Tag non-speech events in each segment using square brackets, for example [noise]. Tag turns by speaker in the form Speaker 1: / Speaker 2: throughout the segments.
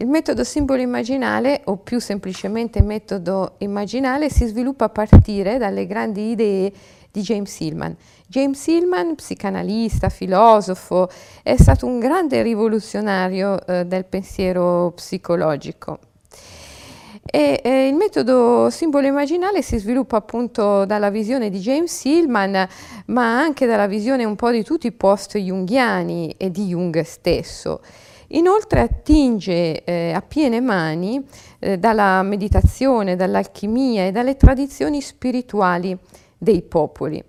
Speaker 1: Il metodo simbolo immaginale, o più semplicemente metodo immaginale, si sviluppa a partire dalle grandi idee di James Hillman. James Hillman, psicanalista, filosofo, è stato un grande rivoluzionario eh, del pensiero psicologico. E, eh, il metodo simbolo immaginale si sviluppa appunto dalla visione di James Hillman, ma anche dalla visione un po' di tutti i post-junghiani e di Jung stesso. Inoltre attinge eh, a piene mani eh, dalla meditazione, dall'alchimia e dalle tradizioni spirituali dei popoli.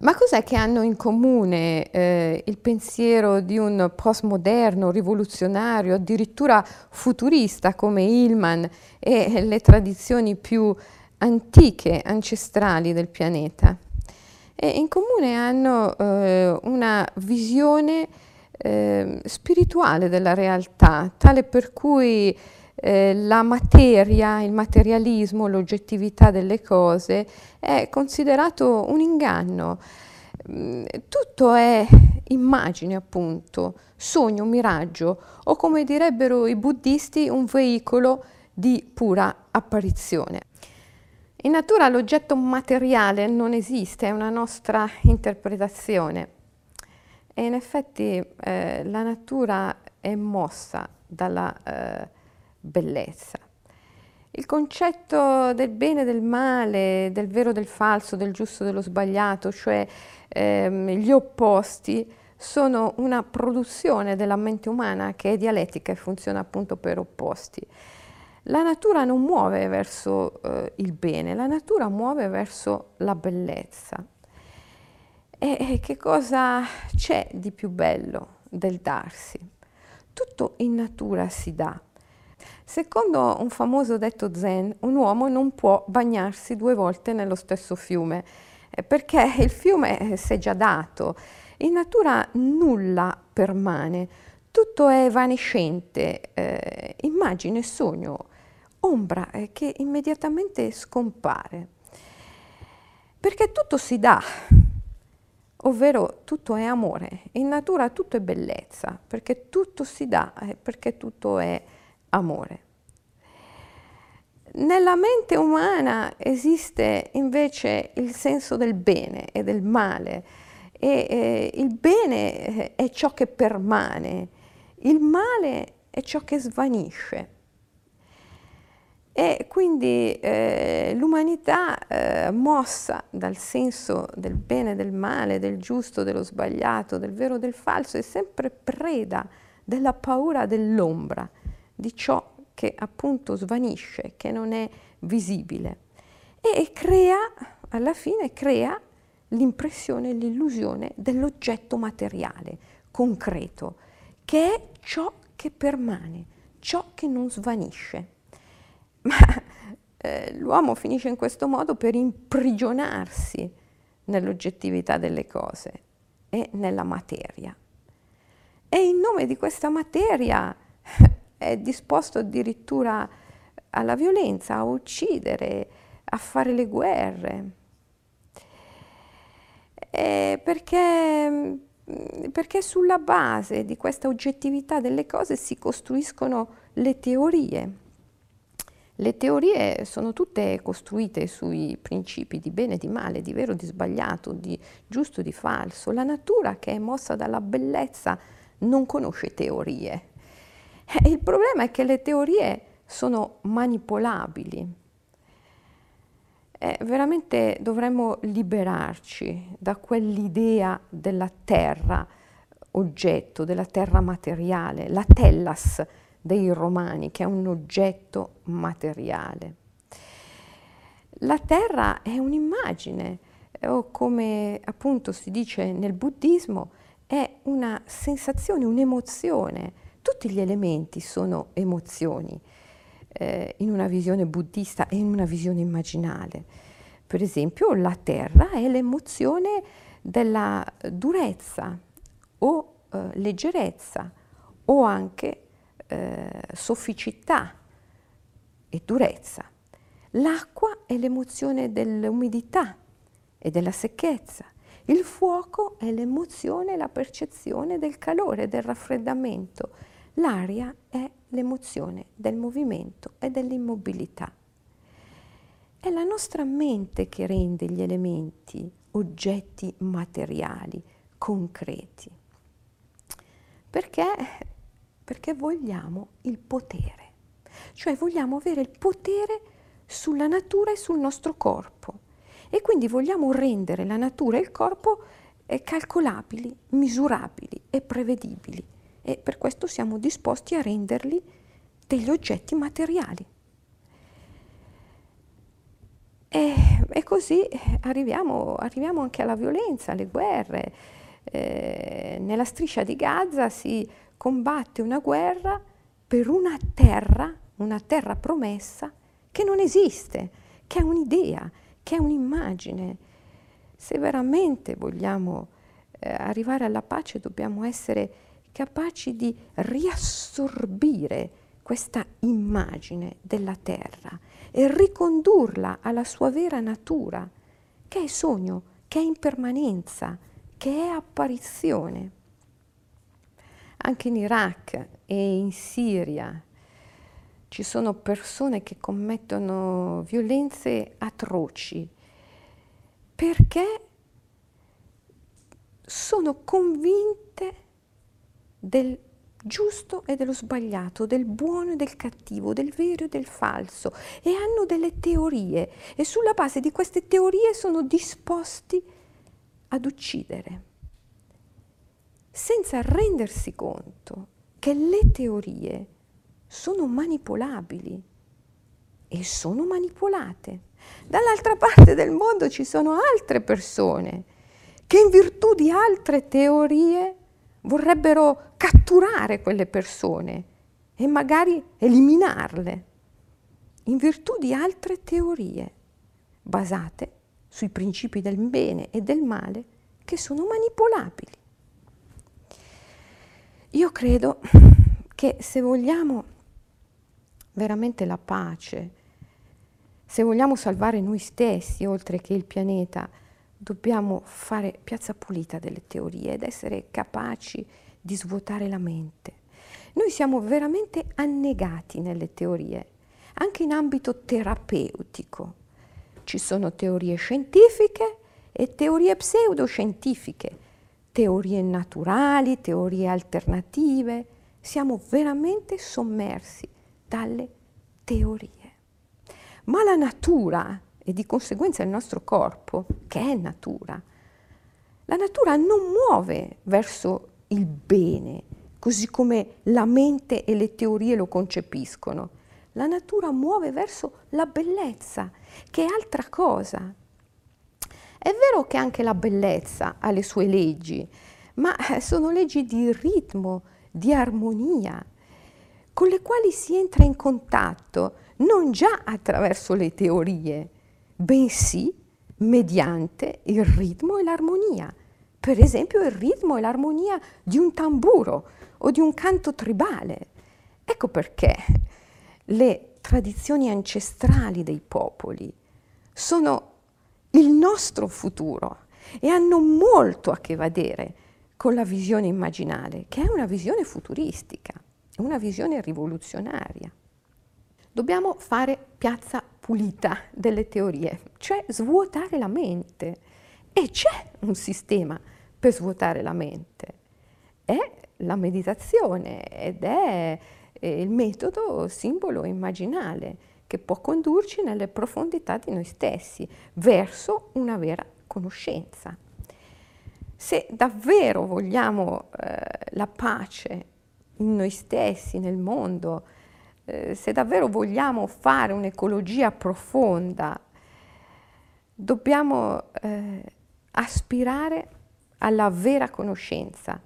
Speaker 1: Ma cos'è che hanno in comune eh, il pensiero di un postmoderno, rivoluzionario, addirittura futurista come Hillman e le tradizioni più antiche, ancestrali del pianeta? E in comune hanno eh, una visione eh, spirituale della realtà, tale per cui eh, la materia, il materialismo, l'oggettività delle cose è considerato un inganno. Mm, tutto è immagine, appunto, sogno, miraggio o come direbbero i buddisti un veicolo di pura apparizione. In natura l'oggetto materiale non esiste, è una nostra interpretazione e in effetti eh, la natura è mossa dalla eh, bellezza. Il concetto del bene e del male, del vero e del falso, del giusto e dello sbagliato, cioè ehm, gli opposti, sono una produzione della mente umana che è dialettica e funziona appunto per opposti. La natura non muove verso eh, il bene, la natura muove verso la bellezza. E, che cosa c'è di più bello del darsi? Tutto in natura si dà. Secondo un famoso detto zen, un uomo non può bagnarsi due volte nello stesso fiume, eh, perché il fiume eh, si è già dato. In natura nulla permane, tutto è evanescente, eh, immagine, sogno, ombra eh, che immediatamente scompare. Perché tutto si dà, ovvero tutto è amore. In natura tutto è bellezza, perché tutto si dà, perché tutto è amore. Nella mente umana esiste invece il senso del bene e del male e eh, il bene eh, è ciò che permane, il male è ciò che svanisce. E quindi eh, l'umanità eh, mossa dal senso del bene e del male, del giusto, dello sbagliato, del vero e del falso, è sempre preda della paura dell'ombra di ciò che appunto svanisce, che non è visibile e crea, alla fine crea l'impressione, l'illusione dell'oggetto materiale, concreto, che è ciò che permane, ciò che non svanisce. Ma eh, l'uomo finisce in questo modo per imprigionarsi nell'oggettività delle cose e nella materia. E in nome di questa materia [laughs] è disposto addirittura alla violenza, a uccidere, a fare le guerre. Eh, perché, perché sulla base di questa oggettività delle cose si costruiscono le teorie. Le teorie sono tutte costruite sui principi di bene e di male, di vero e di sbagliato, di giusto e di falso. La natura che è mossa dalla bellezza non conosce teorie, eh, il problema è che le teorie sono manipolabili. Eh, veramente dovremmo liberarci da quell'idea della terra oggetto, della terra materiale, la tellas dei romani, che è un oggetto materiale. La terra è un'immagine, o come appunto si dice nel buddismo, è una sensazione, un'emozione tutti gli elementi sono emozioni eh, in una visione buddista e in una visione immaginale. Per esempio la terra è l'emozione della durezza o eh, leggerezza o anche eh, sofficità e durezza. L'acqua è l'emozione dell'umidità e della secchezza. Il fuoco è l'emozione e la percezione del calore, del raffreddamento L'aria è l'emozione del movimento e dell'immobilità. È la nostra mente che rende gli elementi oggetti materiali, concreti. Perché? Perché vogliamo il potere, cioè vogliamo avere il potere sulla natura e sul nostro corpo e quindi vogliamo rendere la natura e il corpo eh, calcolabili, misurabili e prevedibili e per questo siamo disposti a renderli degli oggetti materiali. E, e così arriviamo, arriviamo, anche alla violenza, alle guerre. Eh, nella striscia di Gaza si combatte una guerra per una terra, una terra promessa che non esiste, che è un'idea, che è un'immagine. Se veramente vogliamo eh, arrivare alla pace dobbiamo essere capaci di riassorbire questa immagine della terra e ricondurla alla sua vera natura, che è sogno, che è impermanenza, che è apparizione. Anche in Iraq e in Siria ci sono persone che commettono violenze atroci. Perché sono convinte del giusto e dello sbagliato, del buono e del cattivo, del vero e del falso e hanno delle teorie e sulla base di queste teorie sono disposti ad uccidere senza rendersi conto che le teorie sono manipolabili e sono manipolate. Dall'altra parte del mondo ci sono altre persone che in virtù di altre teorie vorrebbero catturare quelle persone e magari eliminarle in virtù di altre teorie basate sui principi del bene e del male che sono manipolabili. Io credo che se vogliamo veramente la pace, se vogliamo salvare noi stessi oltre che il pianeta, dobbiamo fare piazza pulita delle teorie ed essere capaci di svuotare la mente. Noi siamo veramente annegati nelle teorie, anche in ambito terapeutico. Ci sono teorie scientifiche e teorie pseudoscientifiche, teorie naturali, teorie alternative. Siamo veramente sommersi dalle teorie. Ma la natura e di conseguenza il nostro corpo, che è natura, la natura non muove verso il bene, così come la mente e le teorie lo concepiscono. La natura muove verso la bellezza, che è altra cosa. È vero che anche la bellezza ha le sue leggi, ma sono leggi di ritmo, di armonia, con le quali si entra in contatto non già attraverso le teorie, bensì mediante il ritmo e l'armonia. Per esempio il ritmo e l'armonia di un tamburo o di un canto tribale. Ecco perché le tradizioni ancestrali dei popoli sono il nostro futuro e hanno molto a che vedere con la visione immaginale, che è una visione futuristica, una visione rivoluzionaria. Dobbiamo fare piazza pulita delle teorie, cioè svuotare la mente. E c'è un sistema per svuotare la mente. È la meditazione ed è il metodo simbolo immaginale che può condurci nelle profondità di noi stessi, verso una vera conoscenza. Se davvero vogliamo eh, la pace in noi stessi, nel mondo, eh, se davvero vogliamo fare un'ecologia profonda, dobbiamo eh, aspirare alla vera conoscenza,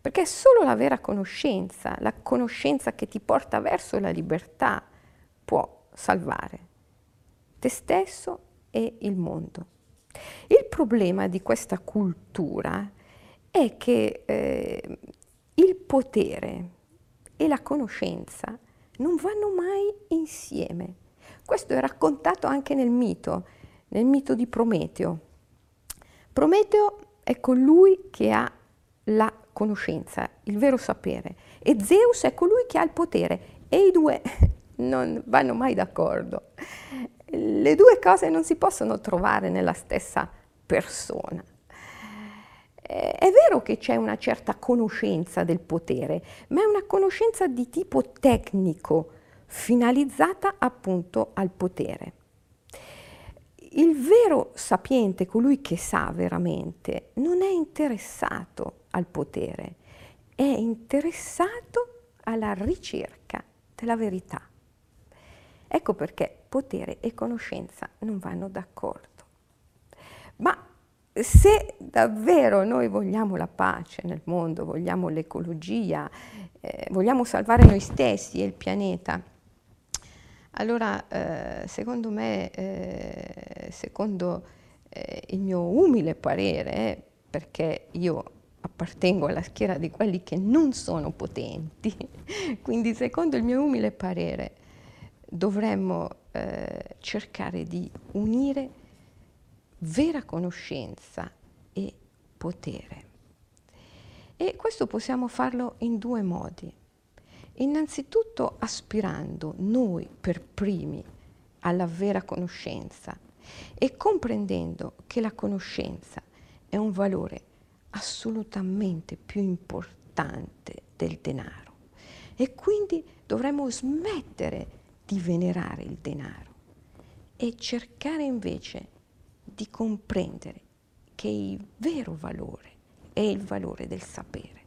Speaker 1: perché è solo la vera conoscenza, la conoscenza che ti porta verso la libertà, può salvare te stesso e il mondo. Il problema di questa cultura è che eh, il potere e la conoscenza non vanno mai insieme. Questo è raccontato anche nel mito, nel mito di Prometeo. Prometeo è colui che ha la conoscenza, il vero sapere, e Zeus è colui che ha il potere e i due non vanno mai d'accordo. Le due cose non si possono trovare nella stessa persona. È vero che c'è una certa conoscenza del potere, ma è una conoscenza di tipo tecnico, finalizzata appunto al potere. Il vero sapiente, colui che sa veramente, non è interessato al potere, è interessato alla ricerca della verità. Ecco perché potere e conoscenza non vanno d'accordo. Ma se davvero noi vogliamo la pace nel mondo, vogliamo l'ecologia, eh, vogliamo salvare noi stessi e il pianeta, allora eh, secondo me, eh, secondo eh, il mio umile parere, perché io appartengo alla schiera di quelli che non sono potenti, [laughs] quindi secondo il mio umile parere dovremmo eh, cercare di unire vera conoscenza e potere. E questo possiamo farlo in due modi. Innanzitutto aspirando noi per primi alla vera conoscenza e comprendendo che la conoscenza è un valore assolutamente più importante del denaro e quindi dovremmo smettere di venerare il denaro e cercare invece di comprendere che il vero valore è il valore del sapere.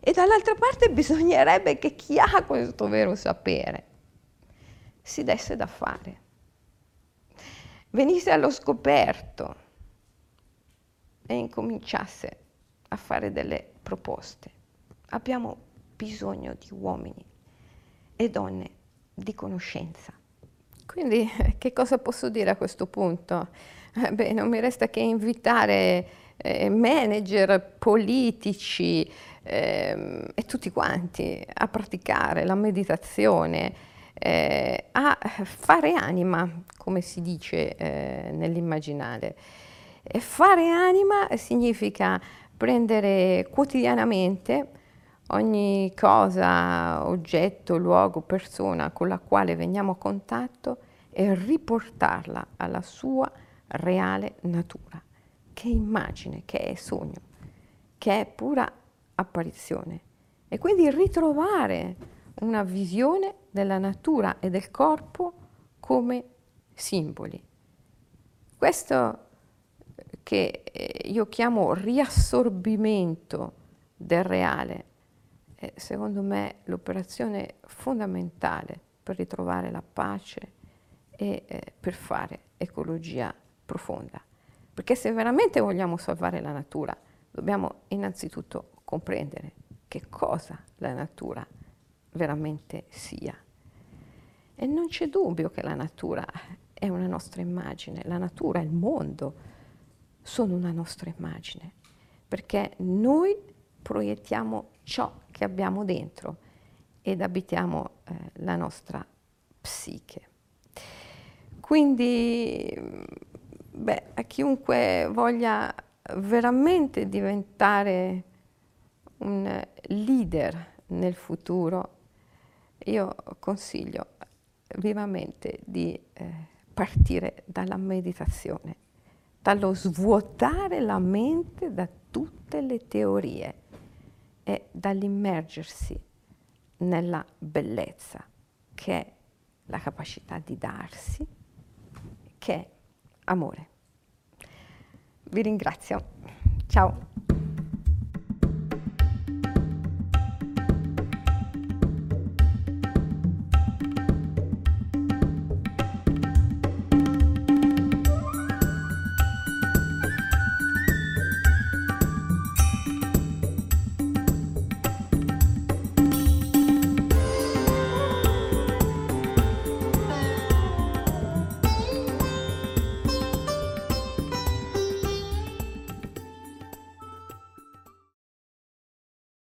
Speaker 1: E dall'altra parte bisognerebbe che chi ha questo vero sapere si desse da fare, venisse allo scoperto e incominciasse a fare delle proposte. Abbiamo bisogno di uomini e donne di conoscenza. Quindi che cosa posso dire a questo punto? Eh, beh, non mi resta che invitare eh, manager, politici eh, e tutti quanti a praticare la meditazione, eh, a fare anima, come si dice eh, nell'immaginale. E fare anima significa prendere quotidianamente ogni cosa, oggetto, luogo, persona con la quale veniamo a contatto e riportarla alla sua reale natura, che è immagine, che è sogno, che è pura apparizione. E quindi ritrovare una visione della natura e del corpo come simboli. Questo che eh, io chiamo riassorbimento del reale secondo me l'operazione fondamentale per ritrovare la pace e eh, per fare ecologia profonda. Perché se veramente vogliamo salvare la natura, dobbiamo innanzitutto comprendere che cosa la natura veramente sia. E non c'è dubbio che la natura è una nostra immagine, la natura, il mondo sono una nostra immagine, perché noi proiettiamo ciò che abbiamo dentro ed abitiamo eh, la nostra psiche. Quindi, beh, a chiunque voglia veramente diventare un leader nel futuro, io consiglio vivamente di eh, partire dalla meditazione, dallo svuotare la mente da tutte le teorie e dall'immergersi nella bellezza che è la capacità di darsi, che è amore. Vi ringrazio. Ciao.